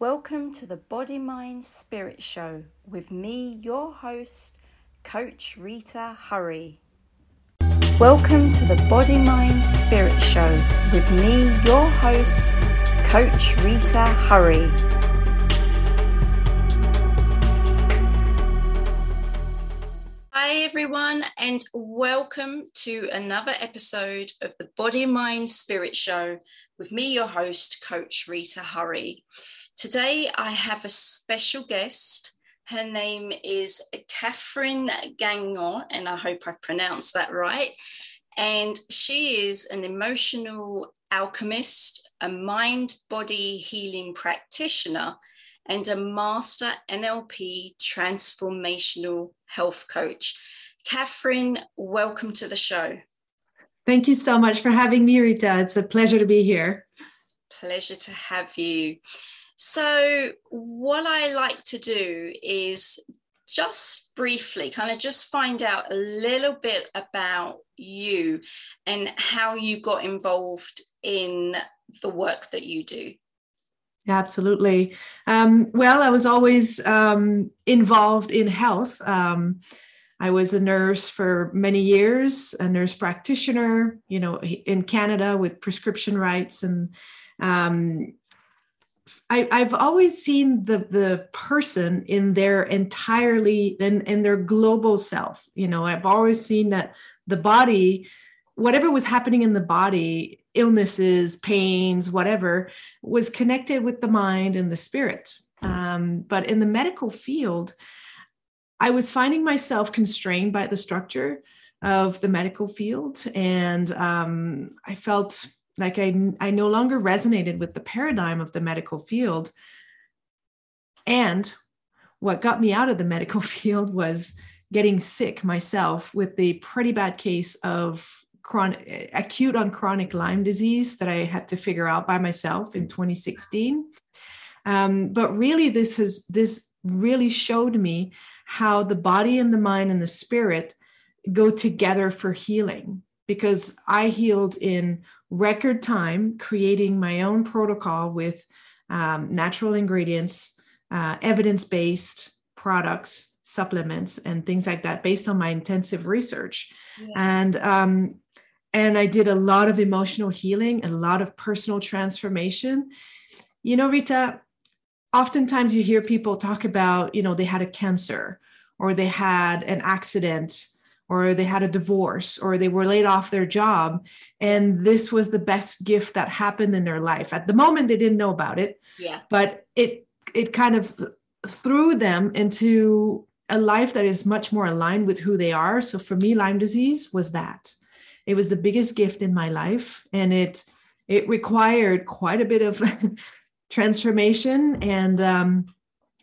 Welcome to the Body Mind Spirit Show with me, your host, Coach Rita Hurry. Welcome to the Body Mind Spirit Show with me, your host, Coach Rita Hurry. Hi, everyone, and welcome to another episode of the Body Mind Spirit Show with me, your host, Coach Rita Hurry. Today, I have a special guest. Her name is Catherine Gagnon, and I hope I pronounced that right. And she is an emotional alchemist, a mind body healing practitioner, and a master NLP transformational health coach. Catherine, welcome to the show. Thank you so much for having me, Rita. It's a pleasure to be here. Pleasure to have you. So, what I like to do is just briefly kind of just find out a little bit about you and how you got involved in the work that you do. Absolutely. Um, well, I was always um, involved in health. Um, I was a nurse for many years, a nurse practitioner, you know, in Canada with prescription rights. And um, I, have always seen the, the person in their entirely, in, in their global self. You know, I've always seen that the body, whatever was happening in the body, illnesses, pains, whatever, was connected with the mind and the spirit. Um, but in the medical field, I was finding myself constrained by the structure of the medical field. And um, I felt like I, I no longer resonated with the paradigm of the medical field. And what got me out of the medical field was getting sick myself with the pretty bad case of chronic acute on chronic Lyme disease that I had to figure out by myself in 2016. Um, but really, this has this really showed me how the body and the mind and the spirit go together for healing because I healed in record time, creating my own protocol with um, natural ingredients, uh, evidence based products, supplements, and things like that based on my intensive research. Yeah. And um, and I did a lot of emotional healing, and a lot of personal transformation. You know, Rita, oftentimes you hear people talk about, you know, they had a cancer or they had an accident or they had a divorce or they were laid off their job and this was the best gift that happened in their life. At the moment they didn't know about it yeah. but it it kind of threw them into a life that is much more aligned with who they are. So for me lyme disease was that. It was the biggest gift in my life and it it required quite a bit of transformation and um,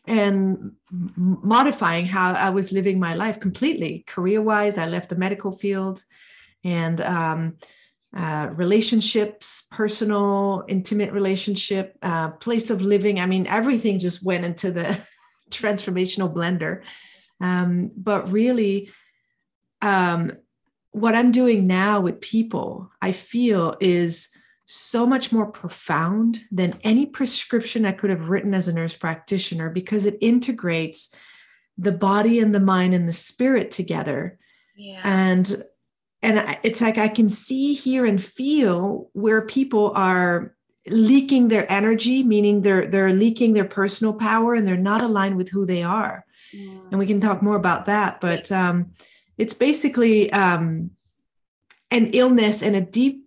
and modifying how I was living my life completely. Career wise, I left the medical field and um, uh, relationships, personal, intimate relationship, uh, place of living. I mean, everything just went into the transformational blender. Um, but really, um, what I'm doing now with people, I feel is so much more profound than any prescription I could have written as a nurse practitioner because it integrates the body and the mind and the spirit together. Yeah. And and it's like I can see, hear, and feel where people are leaking their energy, meaning they're they're leaking their personal power and they're not aligned with who they are. Yeah. And we can talk more about that. But um, it's basically um, an illness and a deep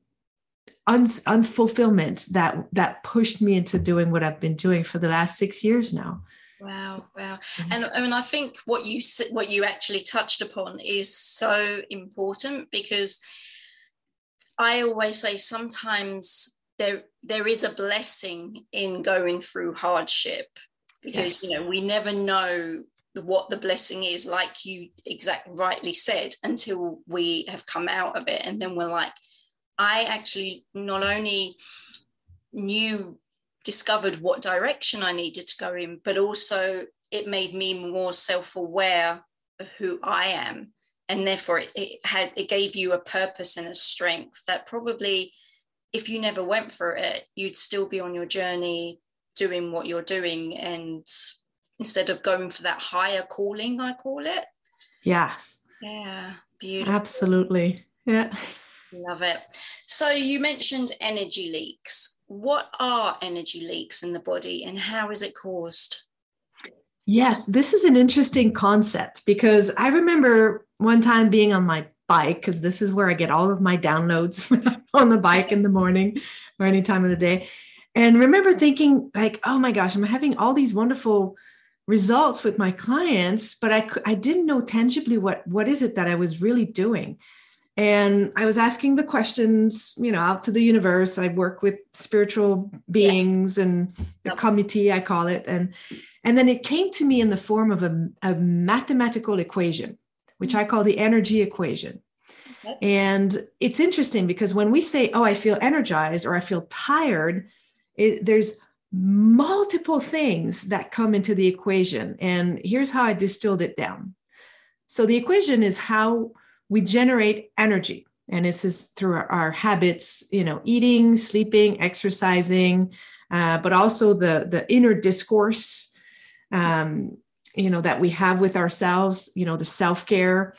un- unfulfillment that that pushed me into doing what I've been doing for the last six years now. Wow, wow, mm-hmm. and I mean, I think what you what you actually touched upon is so important because I always say sometimes there there is a blessing in going through hardship because yes. you know we never know what the blessing is like you exactly rightly said until we have come out of it and then we're like I actually not only knew, discovered what direction I needed to go in, but also it made me more self aware of who I am. And therefore, it, it, had it gave you a purpose and a strength that probably, if you never went for it, you'd still be on your journey doing what you're doing. And instead of going for that higher calling i call it. Yes. Yeah beautiful. Absolutely. Yeah love it so you mentioned energy leaks what are energy leaks in the body and how is it caused Yes, this is an interesting concept because I remember one time being on my bike because this is where I get all of my downloads on the bike in the morning or any time of the day. And remember thinking like, oh my gosh, I'm having all these wonderful results with my clients, but I I didn't know tangibly what what is it that I was really doing. And I was asking the questions, you know, out to the universe. I work with spiritual beings yeah. and the committee, I call it. And and then it came to me in the form of a, a mathematical equation, which I call the energy equation. Okay. And it's interesting because when we say, oh, I feel energized or I feel tired, it, there's multiple things that come into the equation. And here's how I distilled it down. So the equation is how we generate energy. And this is through our, our habits, you know, eating, sleeping, exercising, uh, but also the, the inner discourse um, you know that we have with ourselves you know the self-care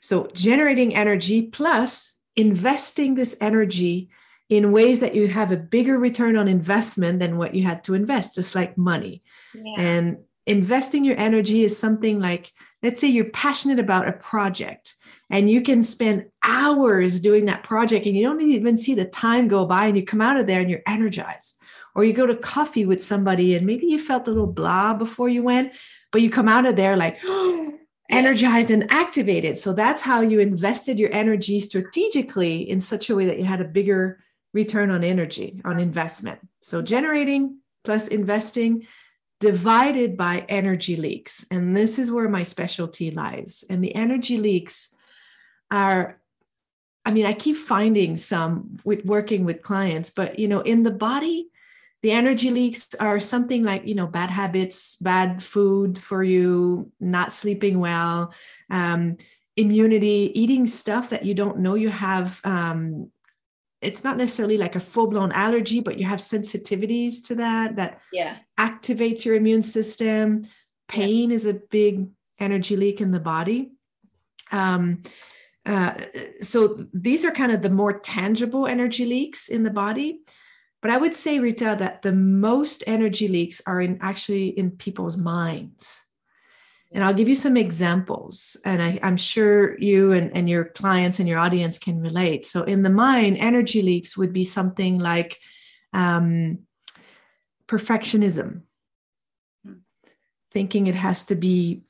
so generating energy plus investing this energy in ways that you have a bigger return on investment than what you had to invest just like money yeah. and investing your energy is something like let's say you're passionate about a project and you can spend hours doing that project and you don't even see the time go by and you come out of there and you're energized or you go to coffee with somebody and maybe you felt a little blah before you went, but you come out of there like energized and activated. So that's how you invested your energy strategically in such a way that you had a bigger return on energy, on investment. So generating plus investing divided by energy leaks. And this is where my specialty lies. And the energy leaks are I mean, I keep finding some with working with clients, but you know, in the body, the energy leaks are something like you know bad habits bad food for you not sleeping well um, immunity eating stuff that you don't know you have um, it's not necessarily like a full-blown allergy but you have sensitivities to that that yeah. activates your immune system. Pain yeah. is a big energy leak in the body. Um, uh, so these are kind of the more tangible energy leaks in the body but I would say, Rita, that the most energy leaks are in actually in people's minds. And I'll give you some examples. And I, am sure you and, and your clients and your audience can relate. So, in the mind, energy leaks would be something like um, perfectionism, hmm. thinking it has to be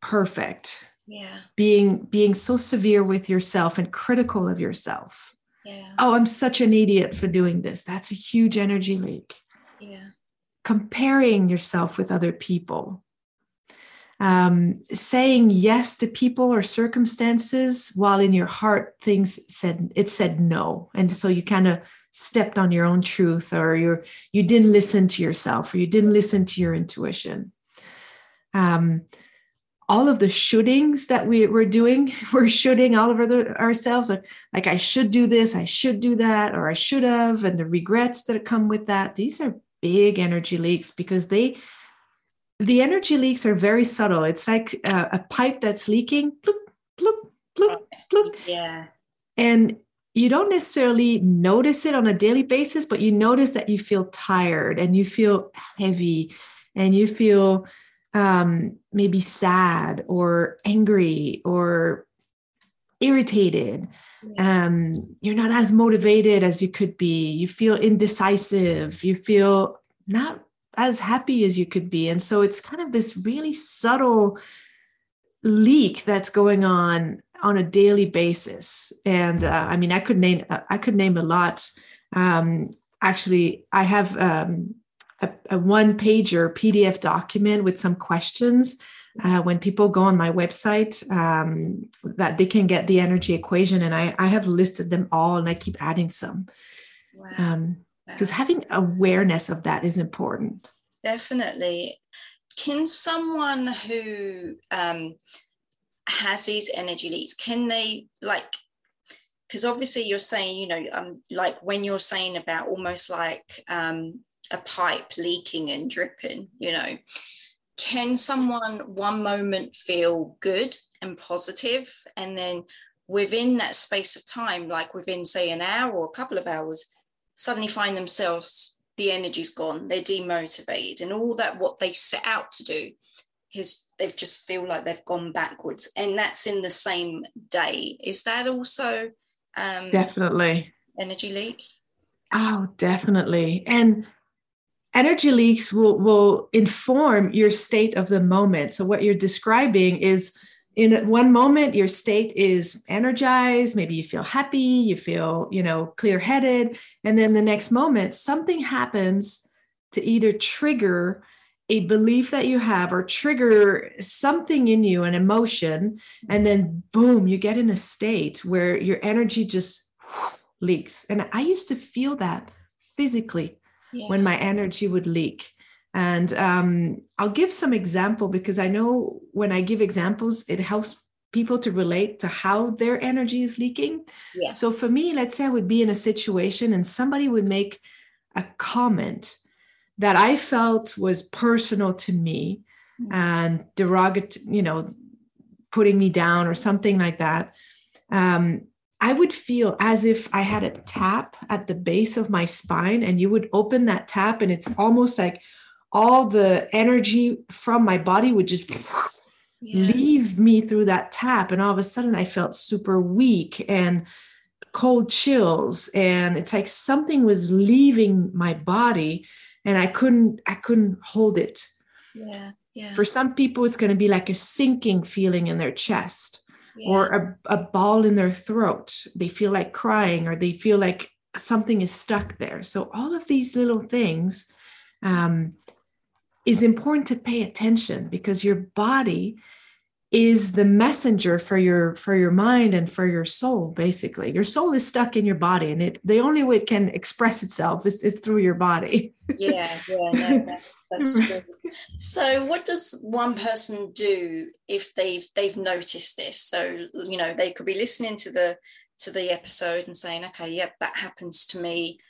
perfect. Yeah. Being being so severe with yourself and critical of yourself. Yeah. Oh, I'm such an idiot for doing this. That's a huge energy leak. Yeah. Comparing yourself with other people. Um, saying yes to people or circumstances while in your heart things said it said no and so you kind of stepped on your own truth or you you didn't listen to yourself or you didn't listen to your intuition um, all of the shootings that we were doing, we're shooting all over ourselves. Like, like I should do this, I should do that, or I should have, and the regrets that come with that. These are big energy leaks because they, the energy leaks are very subtle. It's like a, a pipe that's leaking, bloop, bloop, bloop, bloop. Yeah. And you don't necessarily notice it on a daily basis, but you notice that you feel tired and you feel heavy and you feel um, maybe sad or angry or irritated. Um, you're not as motivated as you could be. You feel indecisive. You feel not as happy as you could be. And so it's kind of this really subtle leak that's going on on a daily basis. And uh, I mean, I could name I could name a lot. Um, actually, I have um, a, a one pager PDF document with some questions. Uh, when people go on my website, um, that they can get the energy equation, and I, I have listed them all, and I keep adding some. Wow. Um, because having awareness of that is important. Definitely. Can someone who um, has these energy leaks, can they like because obviously you're saying you know um, like when you're saying about almost like um, a pipe leaking and dripping you know. Can someone one moment feel good and positive? And then within that space of time like within say an hour or a couple of hours suddenly find themselves the energy's gone they're demotivated and all that what they set out to do has they've just feel like they've gone backwards. And that's in the same day. Is that also um definitely. energy leak? Oh definitely. And energy leaks will will inform your state of the moment. So what you're describing is in one moment your state is energized. Maybe you feel happy you feel you know clear headed and then the next moment something happens to either trigger a belief that you have or trigger something in you an emotion. And then boom you get in a state where your energy just leaks. And i used to feel that physically yeah. when my energy would leak and um, i'll give some example because i know when i give examples it helps people to relate to how their energy is leaking yeah. so for me let's say i would be in a situation and somebody would make a comment that i felt was personal to me mm-hmm. and derogatory you know putting me down or something like that um, I would feel as if I had a tap at the base of my spine, and you would open that tap, and it's almost like all the energy from my body would just yeah. leave me through that tap. And all of a sudden, I felt super weak and cold chills, and it's like something was leaving my body, and I couldn't, I couldn't hold it. Yeah. Yeah. For some people, it's going to be like a sinking feeling in their chest yeah. or a, a ball in their throat. They feel like crying or they feel like something is stuck there. So, all of these little things um, is important to pay attention because your body is the messenger for your for your mind and for your soul basically. Your soul is stuck in your body and it the only way it can express itself is, is through your body. Yeah yeah no, that's that's true. So what does one person do if they've they've noticed this? So you know they could be listening to the to the episode and saying okay yep that happens to me.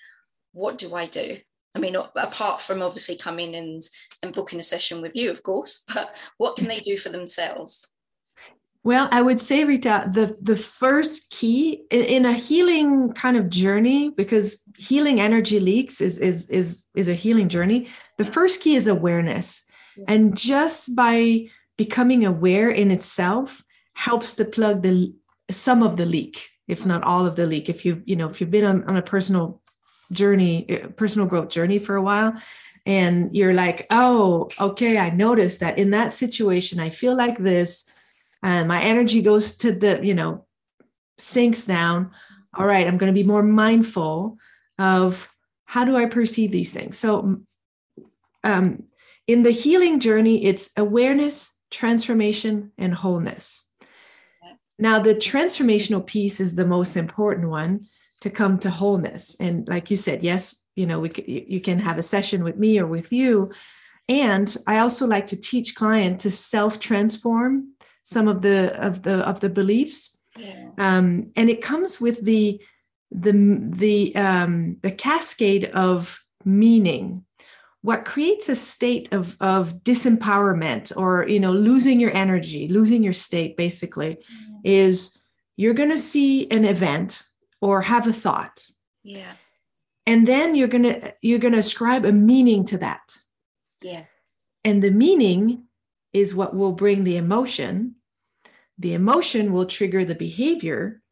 What do i do I mean, apart from obviously coming and, and booking a session with you, of course, but what can they do for themselves? Well, I would say, Rita, the, the first key in, in a healing kind of journey, because healing energy leaks is, is, is, is a healing journey. The first key is awareness. And just by becoming aware in itself helps to plug the some of the leak, if not all of the leak. If you, you know, if you've been on, on a personal journey, uh, personal growth journey for a while, and you're like, oh, okay, I noticed that in that situation, I feel like this, and my energy goes to the, you know, sinks down. All right, I'm going to be more mindful of how do I perceive these things. So, um, in the healing journey, it's awareness, transformation, and wholeness. Now, the transformational piece is the most important one to come to wholeness and like you said yes you know we you can have a session with me or with you and i also like to teach client to self transform some of the of the of the beliefs yeah. um, and it comes with the the the um, the cascade of meaning what creates a state of of disempowerment or you know losing your energy losing your state basically mm-hmm. is you're going to see an event or have a thought. Yeah. And then you're going to you're going to ascribe a meaning to that. Yeah. And the meaning is what will bring the emotion. The emotion will trigger the behavior.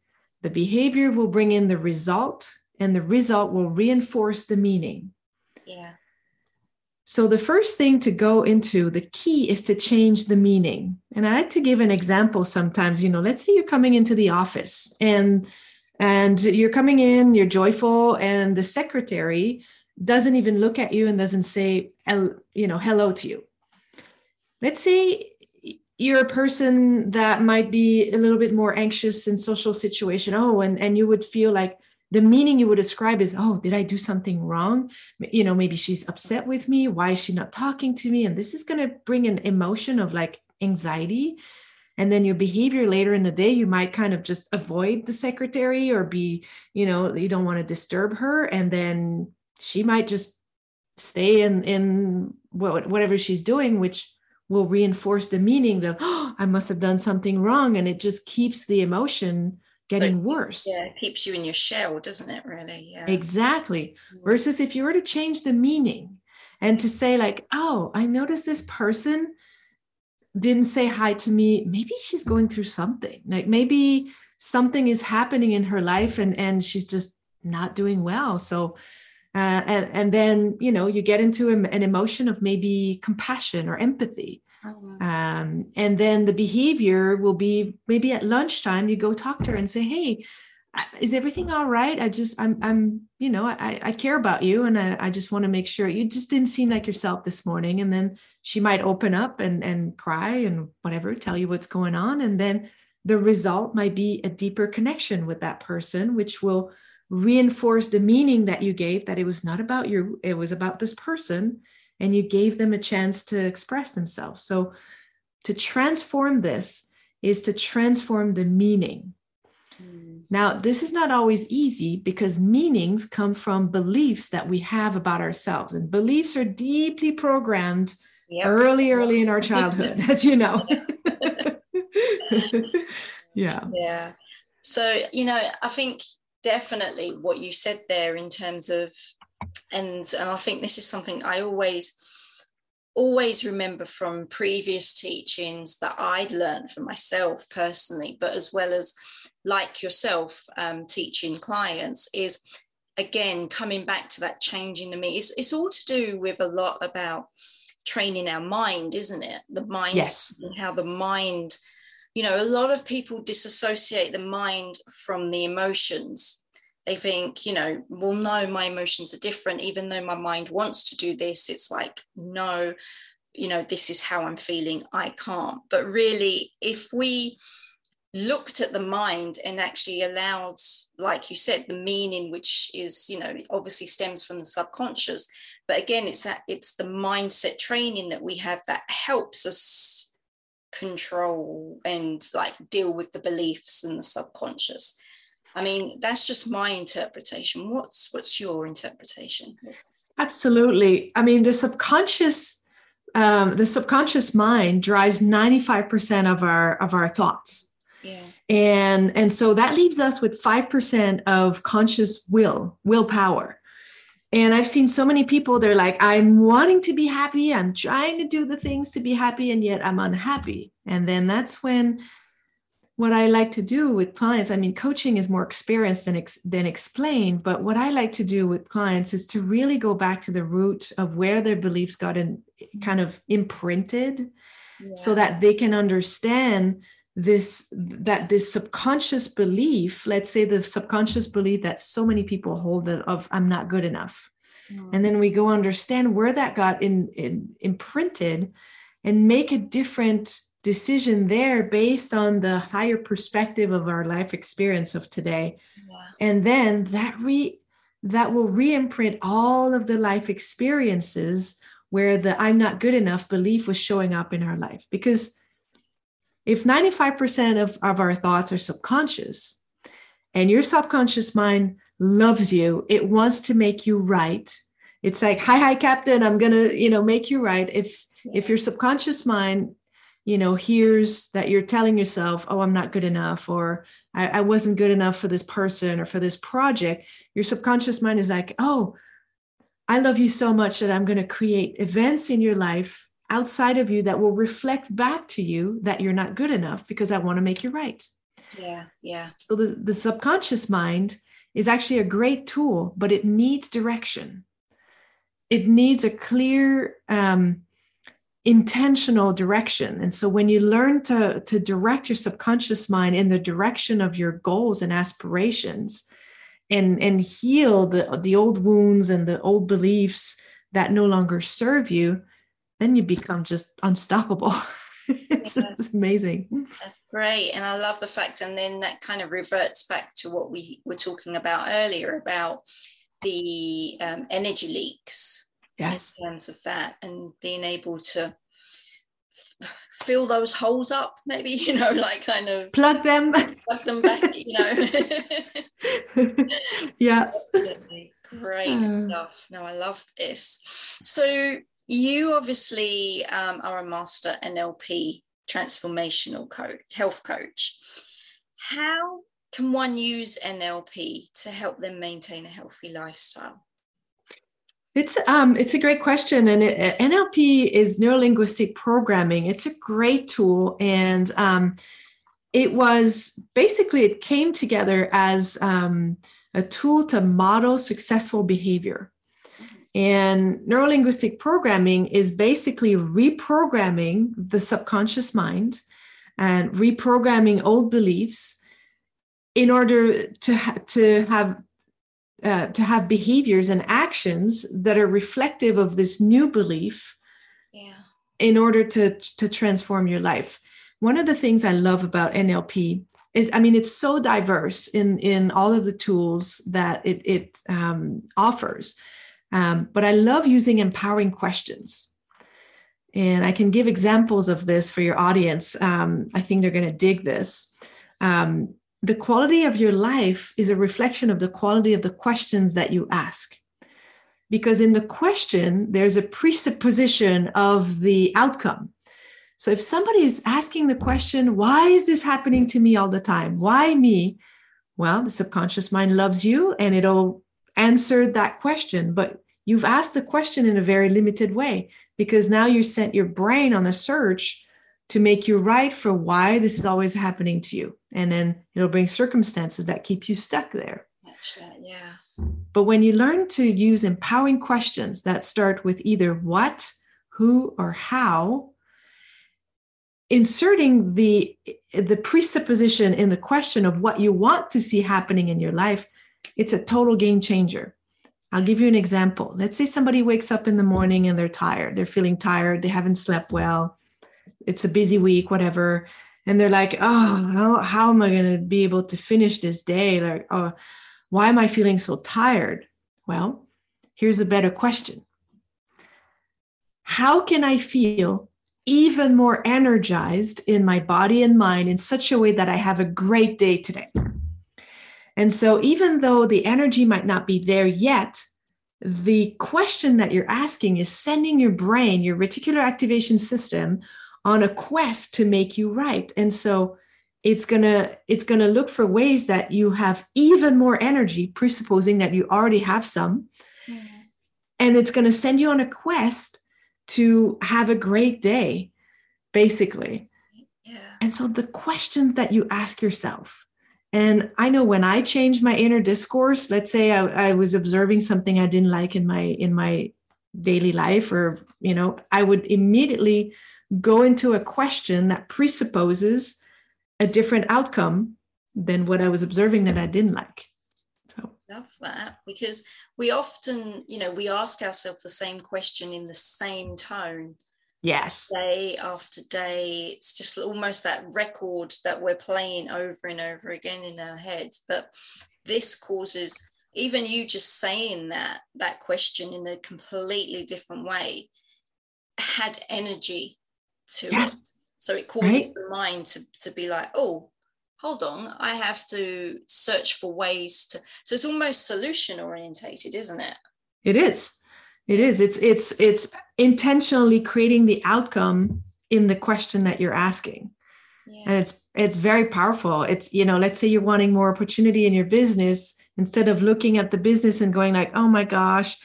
The behavior will bring in the result and the result will reinforce the meaning. Yeah. So the first thing to go into the key is to change the meaning. And i like to give an example sometimes. You know let's say you're coming into the office and and you're coming in you're joyful and the secretary doesn't even look at you and doesn't say you know hello to you. Let's say you're a person that might be a little bit more anxious in social situation. Oh and and you would feel like the meaning you would describe is oh did i do something wrong? You know maybe she's upset with me. Why is she not talking to me? And this is going to bring an emotion of like anxiety and then your behavior later in the day you might kind of just avoid the secretary or be you know you don't want to disturb her. And then she might just stay in in whatever she's doing which will reinforce the meaning that oh, i must have done something wrong. And it just keeps the emotion getting so, worse. Yeah it keeps you in your shell doesn't it really? Yeah. Exactly. Mm. Versus if you were to change the meaning and to say like oh i noticed this person didn't say hi to me maybe she's going through something. Like maybe something is happening in her life and and she's just not doing well. So uh, and and then you know you get into an, emotion of maybe compassion or empathy. Mm-hmm. um, and then the behavior will be maybe at lunchtime you go talk to her and say hey is everything all right? I just i'm i'm you know i i care about you and i, I just want to make sure you just didn't seem like yourself this morning. And then she might open up and and cry and whatever tell you what's going on. And then the result might be a deeper connection with that person which will reinforce the meaning that you gave that it was not about you it was about this person. And you gave them a chance to express themselves. So to transform this is to transform the meaning. Now this is not always easy because meanings come from beliefs that we have about ourselves and beliefs are deeply programmed yep. early early in our childhood as you know. Yeah. Yeah. So you know i think definitely what you said there in terms of and and I think this is something I always always remember from previous teachings that I'd learned for myself personally, but as well as like yourself um, teaching clients is again coming back to that changing the me. It's, it's all to do with a lot about training our mind, isn't it? The mind, yes. how the mind you know, a lot of people disassociate the mind from the emotions. They think, you know, well, no, my emotions are different. Even though my mind wants to do this, it's like, no, you know, this is how I'm feeling. I can't. But really, if we looked at the mind and actually allowed, like you said, the meaning, which is, you know, obviously stems from the subconscious. But again, it's that it's the mindset training that we have that helps us control and like deal with the beliefs and the subconscious i mean that's just my interpretation what's what's your interpretation absolutely i mean the subconscious um, the subconscious mind drives 95% of our of our thoughts yeah. and and so that leaves us with 5% of conscious will willpower and I've seen so many people, they're like, I'm wanting to be happy. I'm trying to do the things to be happy, and yet I'm unhappy. And then that's when what I like to do with clients, I mean, coaching is more experienced than, ex- than explained, but what I like to do with clients is to really go back to the root of where their beliefs got in, kind of imprinted yeah. so that they can understand this that this subconscious belief let's say the subconscious belief that so many people hold that of i'm not good enough mm. and then we go understand where that got in, in imprinted and make a different decision there based on the higher perspective of our life experience of today yeah. and then that re that will re-imprint all of the life experiences where the i'm not good enough belief was showing up in our life because if 95% of, of our thoughts are subconscious and your subconscious mind loves you, it wants to make you right. It's like, hi, hi, captain, I'm gonna, you know, make you right. If if your subconscious mind, you know, hears that you're telling yourself, oh, I'm not good enough, or I, I wasn't good enough for this person or for this project, your subconscious mind is like, oh, I love you so much that I'm going to create events in your life outside of you that will reflect back to you that you're not good enough because I want to make you right. Yeah, yeah. So the, the subconscious mind is actually a great tool, but it needs direction. It needs a clear, um, intentional direction. And so when you learn to, to direct your subconscious mind in the direction of your goals and aspirations and, and heal the, the old wounds and the old beliefs that no longer serve you, then you become just unstoppable. it's, yeah. it's, amazing. That's great. And I love the fact, and then that kind of reverts back to what we were talking about earlier about the um, energy leaks. Yes. In terms of that and being able to fill those holes up maybe you know like kind of plug them. plug them back you know. Yeah great uh. stuff. No i love this. So you obviously um, are a master nlp transformational coach health coach. How can one use nlp to help them maintain a healthy lifestyle it's um it's a great question, and it, NLP is neuro linguistic programming. It's a great tool, and um, it was basically it came together as um, a tool to model successful behavior. And neuro linguistic programming is basically reprogramming the subconscious mind and reprogramming old beliefs in order to ha- to have uh, to have behaviors and actions that are reflective of this new belief yeah. in order to to transform your life. One of the things i love about nlp is i mean it's so diverse in in all of the tools that it, it um, offers. Um, but i love using empowering questions. And i can give examples of this for your audience. Um, i think they're going to dig this. Um, the quality of your life is a reflection of the quality of the questions that you ask. Because in the question, there's a presupposition of the outcome. So if somebody is asking the question, why is this happening to me all the time? Why me? Well, the subconscious mind loves you and it'll answer that question. But you've asked the question in a very limited way because now you sent your brain on a search to make you right for why this is always happening to you. And then it'll bring circumstances that keep you stuck there. yeah. But when you learn to use empowering questions that start with either what, who, or how, inserting the the presupposition in the question of what you want to see happening in your life, it's a total game changer. I'll give you an example. Let's say somebody wakes up in the morning and they're tired. They're feeling tired. They haven't slept well it's a busy week, whatever. And they're like, oh, how, how am I going to be able to finish this day? Like, oh, why am I feeling so tired? Well, here's a better question How can I feel even more energized in my body and mind in such a way that I have a great day today? And so, even though the energy might not be there yet, the question that you're asking is sending your brain, your reticular activation system, on a quest to make you right and so it's going to it's going to look for ways that you have even more energy presupposing that you already have some mm-hmm. and it's going to send you on a quest to have a great day basically yeah. and so the questions that you ask yourself and i know when i changed my inner discourse let's say I, I was observing something i didn't like in my in my daily life or you know i would immediately go into a question that presupposes a different outcome than what I was observing that I didn't like. So love that because we often, you know, we ask ourselves the same question in the same tone. Yes. Day after day. It's just almost that record that we're playing over and over again in our heads. But this causes even you just saying that that question in a completely different way had energy to yes. it. So it causes right? the mind to, to be like, oh, hold on, I have to search for ways to. So it's almost solution orientated, isn't it? It is. It is. It's it's it's intentionally creating the outcome in the question that you're asking. Yeah. And it's it's very powerful. It's, you know, let's say you're wanting more opportunity in your business, instead of looking at the business and going like, oh my gosh,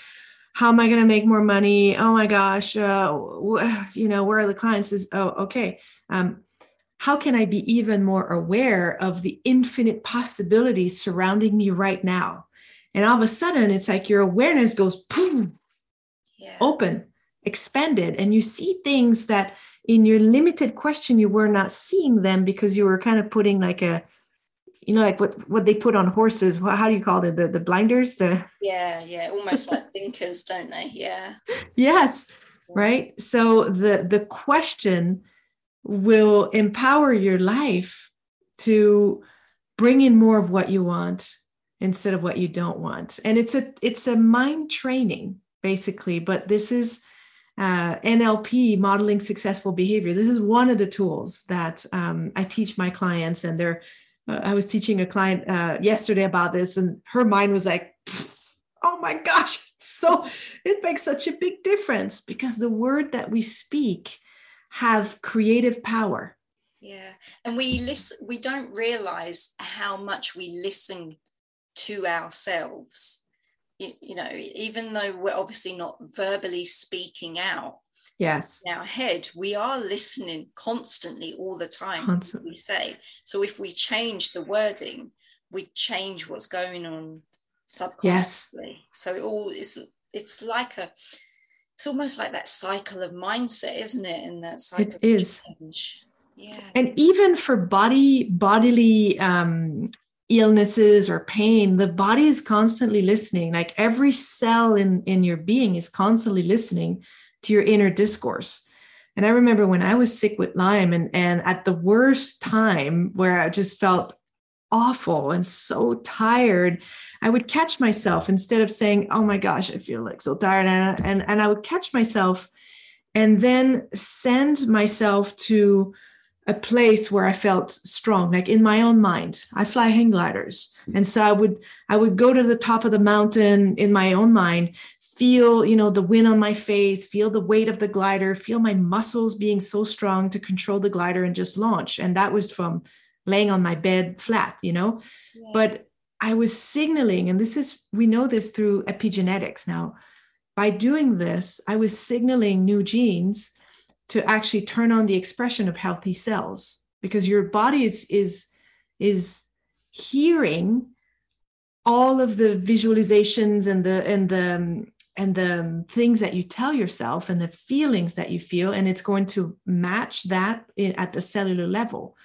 how am I going to make more money? Oh my gosh, uh, you know, where are the clients? Is oh okay. Um, how can I be even more aware of the infinite possibilities surrounding me right now? And all of a sudden, it's like your awareness goes poof, yeah. open, expanded, and you see things that in your limited question you were not seeing them because you were kind of putting like a you know, like what what they put on horses. How do you call it? The the blinders. The yeah, yeah, almost like blinkers, don't they? Yeah. Yes. Right. So the the question will empower your life to bring in more of what you want instead of what you don't want and it's a it's a mind training basically but this is uh, NLP, modeling successful behavior. This is one of the tools that um, I teach my clients, and they're. Uh, I was teaching a client uh, yesterday about this, and her mind was like, "Oh my gosh!" So it makes such a big difference because the word that we speak have creative power. Yeah, and we listen. We don't realize how much we listen to ourselves you, you know even though we're obviously not verbally speaking out yes. In our head we are listening constantly all the time constantly. we say. So if we change the wording we change what's going on subconsciously. Yes. so it all is it's like a it's almost like that cycle of mindset isn't it? And that cycle it is. change. yeah. And even for body bodily um illnesses or pain the body is constantly listening. Like every cell in in your being is constantly listening to your inner discourse and i remember when i was sick with lyme and and at the worst time where i just felt awful and so tired i would catch myself instead of saying oh my gosh i feel like so tired and and, and i would catch myself and then send myself to a place where I felt strong, like in my own mind. I fly hang gliders. And so I would I would go to the top of the mountain in my own mind, feel, you know, the wind on my face, feel the weight of the glider, feel my muscles being so strong to control the glider and just launch. And that was from laying on my bed flat, you know. Yeah. But I was signaling, and this is we know this through epigenetics now. By doing this, I was signaling new genes to actually turn on the expression of healthy cells because your body is is is hearing all of the visualizations and the and the um, and the things that you tell yourself and the feelings that you feel and it's going to match that at the cellular level.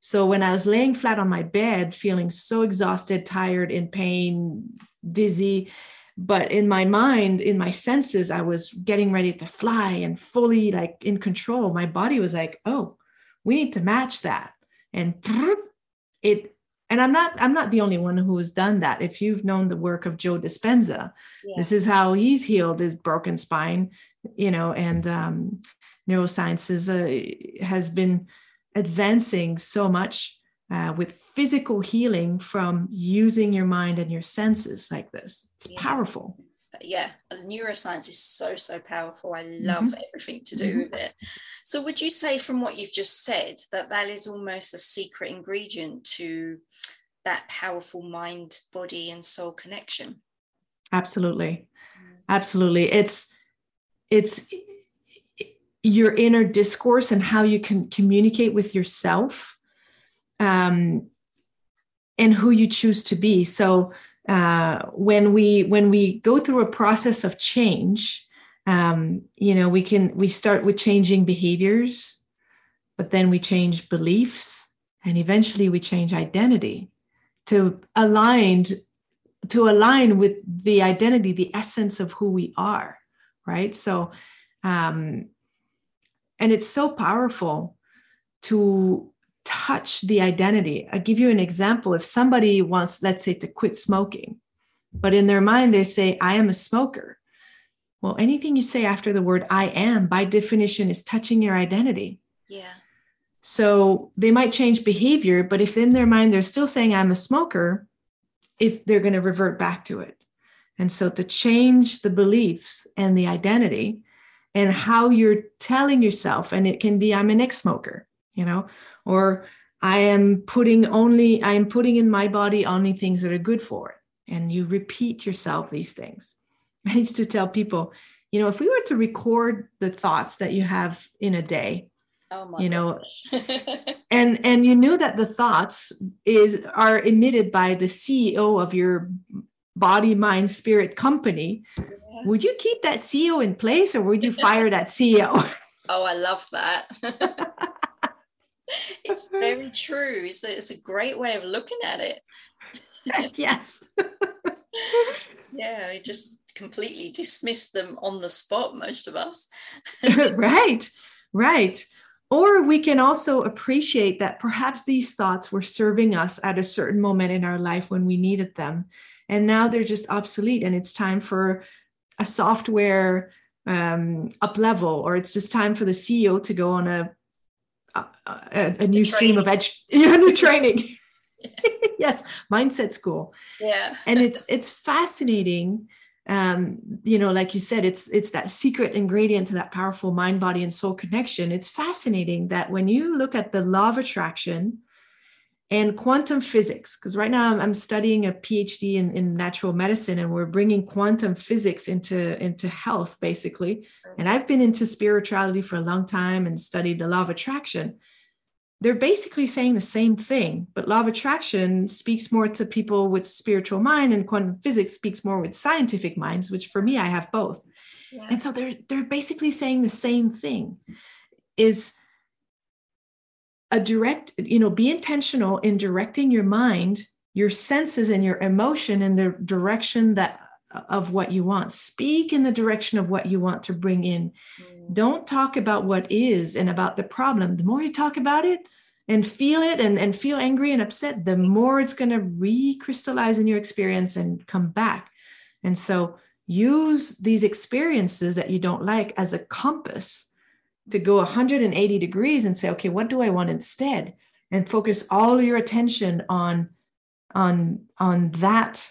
So when i was laying flat on my bed feeling so exhausted tired in pain dizzy but in my mind in my senses i was getting ready to fly and fully like in control. My body was like oh we need to match that. And it and i'm not i'm not the only one who has done that if you've known the work of joe dispenza yeah. this is how he's healed his broken spine you know and um, neurosciences uh, has been advancing so much uh, with physical healing from using your mind and your senses like this. It's yeah. powerful. Yeah, neuroscience is so, so powerful. I love mm-hmm. everything to do mm-hmm. with it. So, would you say, from what you've just said, that that is almost a secret ingredient to that powerful mind, body, and soul connection? Absolutely. Mm. Absolutely. It's, it's, your inner discourse and how you can communicate with yourself um, and who you choose to be. So uh, when we when we go through a process of change, um, you know, we can we start with changing behaviors, but then we change beliefs, and eventually we change identity to aligned to align with the identity, the essence of who we are, right? So, um, and it's so powerful to touch the identity. I'll give you an example. If somebody wants, let's say, to quit smoking, but in their mind they say, I am a smoker. Well, anything you say after the word I am, by definition, is touching your identity. Yeah. So they might change behavior, but if in their mind they're still saying I'm a smoker, if they're going to revert back to it. And so to change the beliefs and the identity and how you're telling yourself, and it can be I'm an ex smoker, you know, or I am putting only, I am putting in my body only things that are good for it. And you repeat yourself these things. I used to tell people, you know, if we were to record the thoughts that you have in a day, oh you know, and and you knew that the thoughts is are emitted by the CEO of your body, mind, spirit company, yeah. would you keep that CEO in place or would you fire that CEO? oh, I love that. it's very true. It's a, it's a great way of looking at it. yes. yeah, I just completely dismiss them on the spot, most of us. right, right. Or we can also appreciate that perhaps these thoughts were serving us at a certain moment in our life when we needed them. And now they're just obsolete, and it's time for a software um, up level or it's just time for the ceo to go on a a, a new stream of edge new training. Yes mindset school. Yeah. And it's it's fascinating um, you know, like you said, it's it's that secret ingredient to that powerful mind, body, and soul connection. It's fascinating that when you look at the law of attraction and quantum physics, because right now I'm studying a PhD in, in natural medicine, and we're bringing quantum physics into into health, basically. And I've been into spirituality for a long time and studied the law of attraction they're basically saying the same thing, but law of attraction speaks more to people with spiritual mind, and quantum physics speaks more with scientific minds, which for me, I have both. Yeah. And so they're they're basically saying the same thing is a direct, you know, be intentional in directing your mind, your senses, and your emotion in the direction that of what you want. Speak in the direction of what you want to bring in. Mm don't talk about what is and about the problem. The more you talk about it and feel it and, and feel angry and upset, the more it's going to recrystallize in your experience and come back. And so use these experiences that you don't like as a compass to go 180 degrees and say, okay, what do I want instead? And focus all your attention on on on that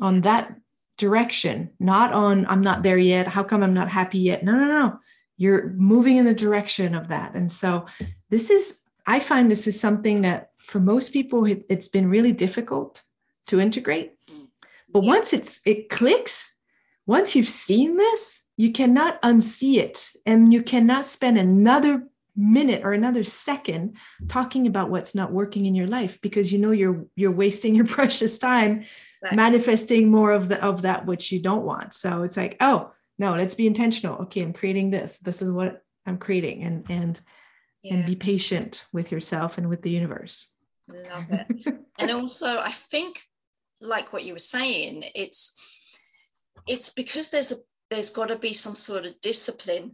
on that direction, not on I'm not there yet. How come I'm not happy yet? No, no, no. You're moving in the direction of that. And so this is, I find this is something that for most people, it, has been really difficult to integrate. Mm. But yeah. once it's it clicks, once you've seen this, you cannot unsee it. And you cannot spend another minute or another second talking about what's not working in your life because you know you're you're wasting your precious time exactly. manifesting more of the of that which you don't want so it's like oh no let's be intentional okay i'm creating this this is what i'm creating and and yeah. and be patient with yourself and with the universe love it and also i think like what you were saying it's it's because there's a there's got to be some sort of discipline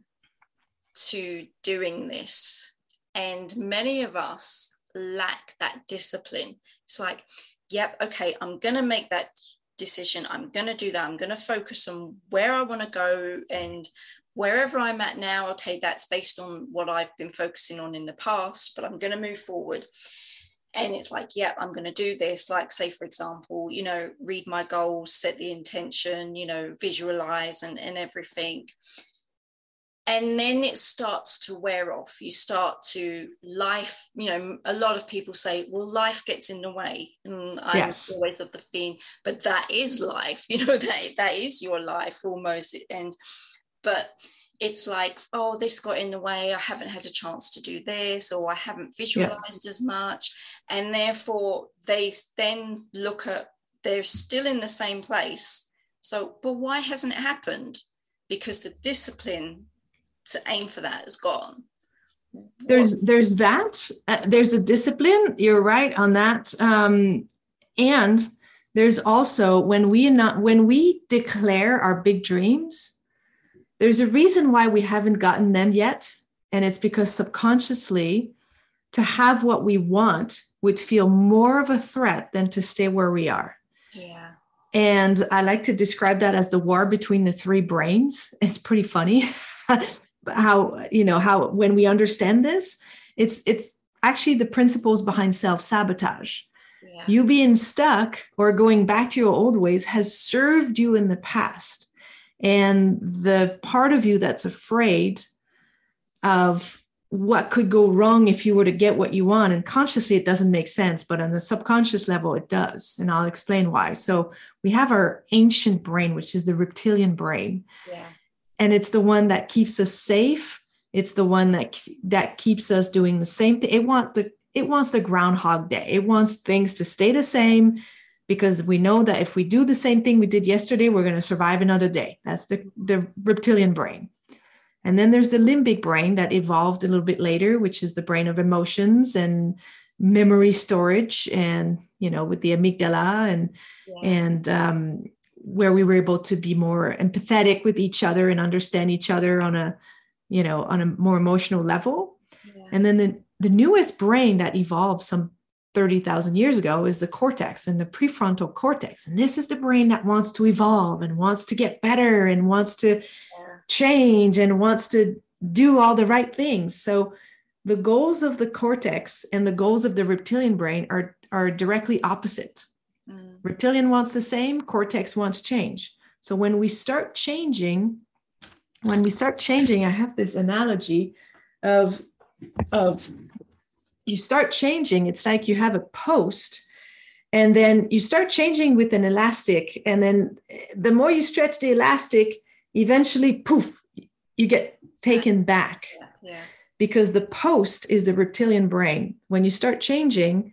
to doing this and many of us lack that discipline it's like yep, okay, I'm going to make that decision. I'm going to do that. I'm going to focus on where I want to go and wherever I'm at now. Okay, that's based on what I've been focusing on in the past, but I'm going to move forward. And it's like, yeah, I'm going to do this. Like, say, for example, you know, read my goals, set the intention, you know, visualize and, and everything and then it starts to wear off you start to life you know a lot of people say well life gets in the way and i'm yes. always of the thing but that is life you know that that is your life almost and but it's like oh this got in the way. I haven't had a chance to do this or i haven't visualized yeah. as much. And therefore they then look at they're still in the same place. So but why hasn't it happened? Because the discipline to aim for that is gone. There's there's that uh, there's a discipline you're right on that um, and there's also when we not when we declare our big dreams there's a reason why we haven't gotten them yet and it's because subconsciously to have what we want would feel more of a threat than to stay where we are. Yeah. And i like to describe that as the war between the three brains. It's pretty funny how you know how when we understand this it's it's actually the principles behind self-sabotage. Yeah. you being stuck or going back to your old ways has served you in the past and the part of you that's afraid of what could go wrong if you were to get what you want and consciously it doesn't make sense but on the subconscious level it does and i'll explain why. So we have our ancient brain which is the reptilian brain. Yeah. And it's the one that keeps us safe. It's the one that that keeps us doing the same thing it wants the it wants the groundhog day. It wants things to stay the same because we know that if we do the same thing we did yesterday we're going to survive another day that's the the reptilian brain and then there's the limbic brain that evolved a little bit later which is the brain of emotions and memory storage and you know with the amygdala and yeah. and um, where we were able to be more empathetic with each other and understand each other on a you know on a more emotional level yeah. and then the, the newest brain that evolved some 30,000 years ago is the cortex and the prefrontal cortex and this is the brain that wants to evolve and wants to get better and wants to yeah. change and wants to do all the right things. So the goals of the cortex and the goals of the reptilian brain are, are directly opposite. Mm. Reptilian wants the same, cortex wants change. So when we start changing, when we start changing, I have this analogy of, of you start changing, it's like you have a post and then you start changing with an elastic and then eh, the more you stretch the elastic eventually poof you get taken back. Yeah, yeah. because the post is the reptilian brain. When you start changing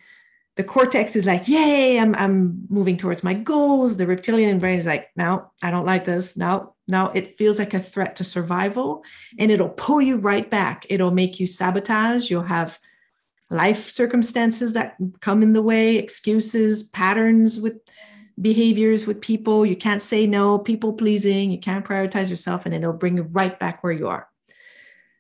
the cortex is like yay i'm, I'm moving towards my goals. The reptilian brain is like no i don't like this. No no it feels like a threat to survival and it'll pull you right back. It'll make you sabotage. You'll have life circumstances that come in the way, excuses, patterns with behaviors with people. You can't say no, people pleasing, you can't prioritize yourself, and it'll bring you right back where you are.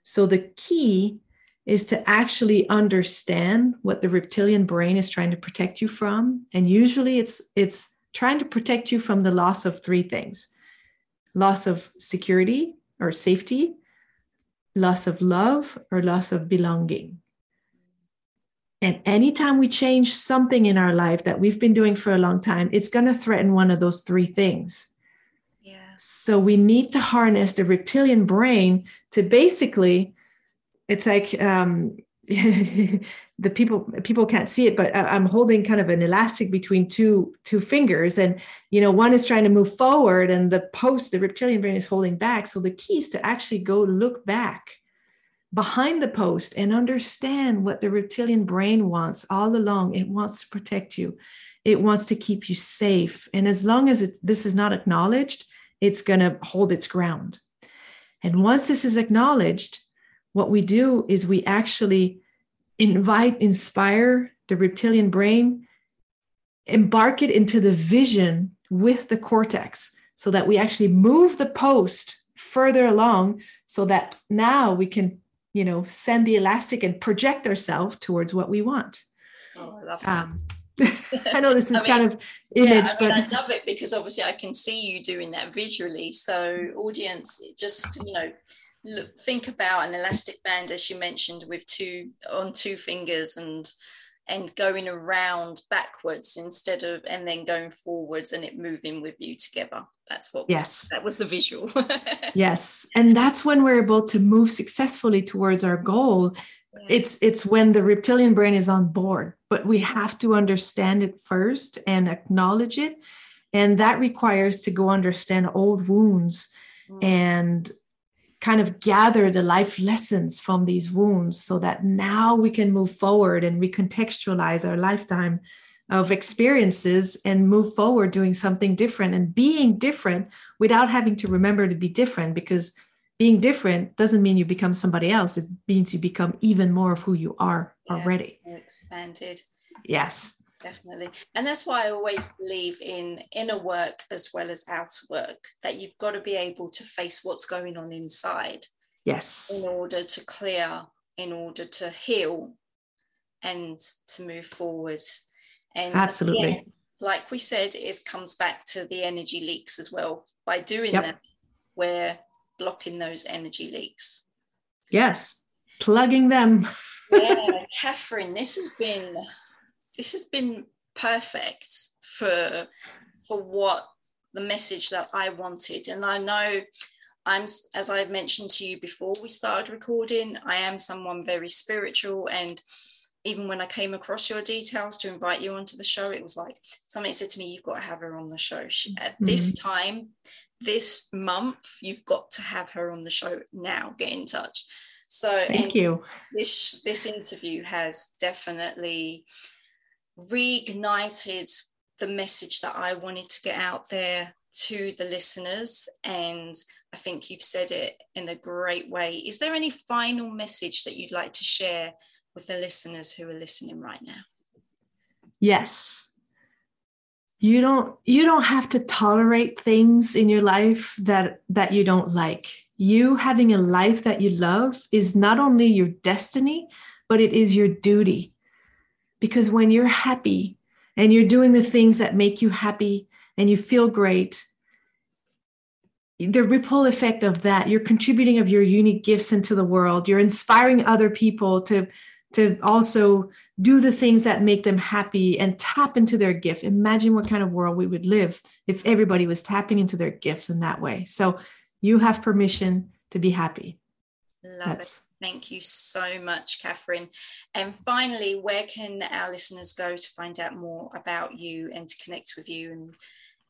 So the key is to actually understand what the reptilian brain is trying to protect you from. And usually it's it's trying to protect you from the loss of three things loss of security or safety, loss of love, or loss of belonging. And anytime we change something in our life that we've been doing for a long time, it's going to threaten one of those three things. Yeah. So we need to harness the reptilian brain to basically, it's like um, the people people can't see it, but I'm holding kind of an elastic between two two fingers, and you know one is trying to move forward, and the post, the reptilian brain is holding back. So the key is to actually go look back behind the post and understand what the reptilian brain wants all along. It wants to protect you, it wants to keep you safe. And as long as this is not acknowledged, it's going to hold its ground. And once this is acknowledged, what we do is we actually invite, inspire the reptilian brain, embark it into the vision with the cortex so that we actually move the post further along so that now we can you know send the elastic and project ourselves towards what we want oh, I, love that. Um, I know this is I mean, kind of image, yeah, I but mean, I love it because obviously I can see you doing that visually. So, audience, just you know, look, think about an elastic band as you mentioned with two on two fingers and and going around backwards instead of and then going forwards and it moving with you together. That's what yes. that was the visual. Yes. And that's when we're able to move successfully towards our goal. Yeah. it's it's when the reptilian brain is on board but we have to understand it first and acknowledge it. And that requires to go understand old wounds mm. and kind of gather the life lessons from these wounds so that now we can move forward and recontextualize our lifetime of experiences and move forward doing something different and being different without having to remember to be different because being different doesn't mean you become somebody else. It means you become even more of who you are yeah, already. expanded. Yes definitely. And that's why i always believe in inner work as well as outer work that you've got to be able to face what's going on inside yes. in order to clear in order to heal and to move forward. And absolutely. again, like we said it comes back to the energy leaks as well. By doing yep. that we're blocking those energy leaks. Yes. Plugging them. Yeah catherine this has been this has been perfect for for what the message that I wanted. And I know I'm, as I've mentioned to you before we started recording, I am someone very spiritual. And even when I came across your details to invite you onto the show, it was like somebody said to me, You've got to have her on the show. She, at mm-hmm. this time, this month, you've got to have her on the show now. Get in touch. So thank you. This this interview has definitely reignited the message that I wanted to get out there to the listeners. And I think you've said it in a great way. Is there any final message that you'd like to share with the listeners who are listening right now? Yes. You don't you don't have to tolerate things in your life that that you don't like. You having a life that you love is not only your destiny, but it is your duty because when you're happy and you're doing the things that make you happy and you feel great, the ripple effect of that you're contributing of your unique gifts into the world. You're inspiring other people to to also do the things that make them happy and tap into their gift. Imagine what kind of world we would live if everybody was tapping into their gifts in that way. So you have permission to be happy. Love That's, it Thank you so much, Catherine. And finally, where can our listeners go to find out more about you and to connect with you and,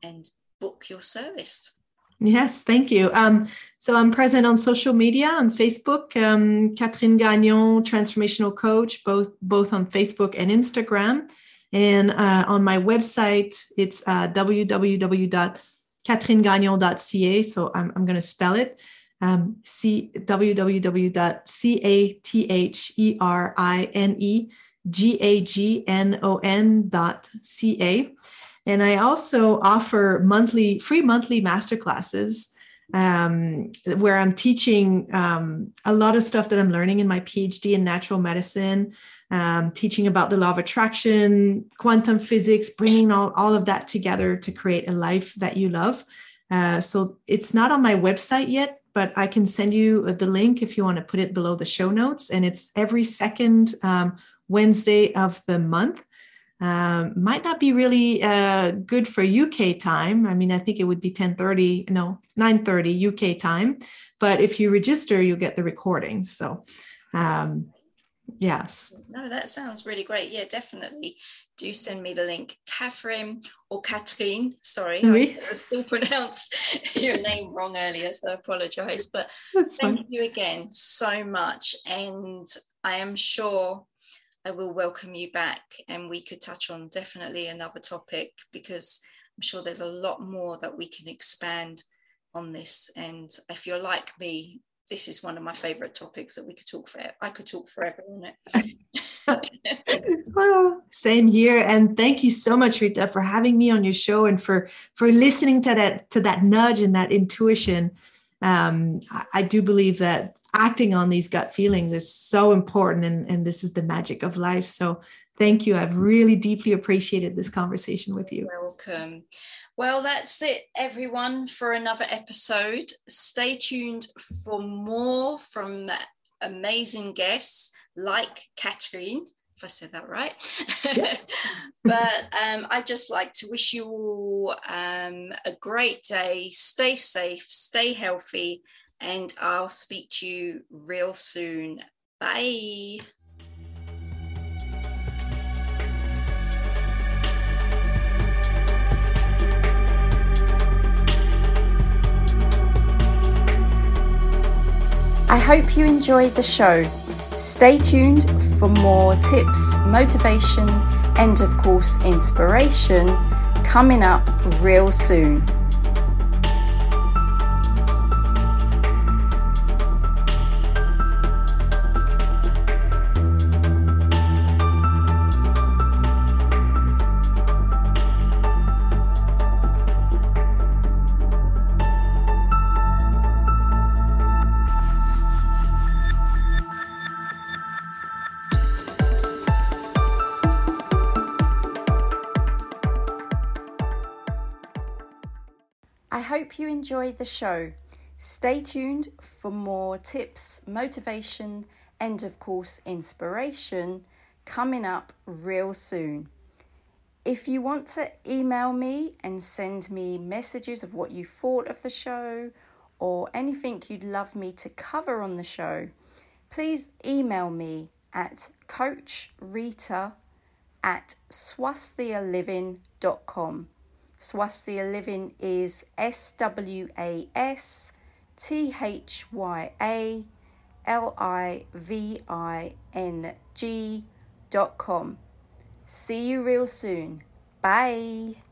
and book your service? Yes, thank you. Um, so I'm present on social media on Facebook, um, Catherine Gagnon, transformational coach, both both on Facebook and Instagram. And uh, on my website, it's uh, www.catherinegagnon.ca. So I'm, I'm going to spell it um, c www.catherinegagnon.ca. And I also offer monthly, free monthly masterclasses um, where I'm teaching um, a lot of stuff that I'm learning in my PhD in natural medicine, um, teaching about the law of attraction, quantum physics, bringing all, all of that together to create a life that you love. Uh, so it's not on my website yet, but I can send you the link if you want to put it below the show notes. And it's every second um, Wednesday of the month. Um, might not be really uh, good for UK time. I mean, I think it would be 10:30, no, 9:30 UK time. But if you register, you'll get the recordings. So, um, yes. No, that sounds really great. Yeah, definitely. Do send me the link, Catherine or Catherine. Sorry, oui. I still pronounced your name wrong earlier, so I apologize. But That's thank fine. you again so much, and I am sure I will welcome you back and we could touch on definitely another topic because I'm sure there's a lot more that we can expand on this. And if you're like me, this is one of my favorite topics that we could talk for. I could talk forever on it. well, same here. And thank you so much, Rita, for having me on your show and for for listening to that to that nudge and that intuition. Um, I, I do believe that acting on these gut feelings is so important and, and this is the magic of life so thank you i've really deeply appreciated this conversation with you welcome well that's it everyone for another episode stay tuned for more from amazing guests like Catherine if I said that right. Yeah. but um, I just like to wish you all um, a great day. Stay safe, stay healthy, and I'll speak to you real soon. Bye. I hope you enjoyed the show. Stay tuned for more tips, motivation, and of course, inspiration coming up real soon. The show. Stay tuned for more tips, motivation, and of course, inspiration coming up real soon. If you want to email me and send me messages of what you thought of the show or anything you'd love me to cover on the show, please email me at coachrita at swasthyaliving.com. Swasthya Living is S W A S T H Y A L I V I N G dot com. See you real soon. Bye.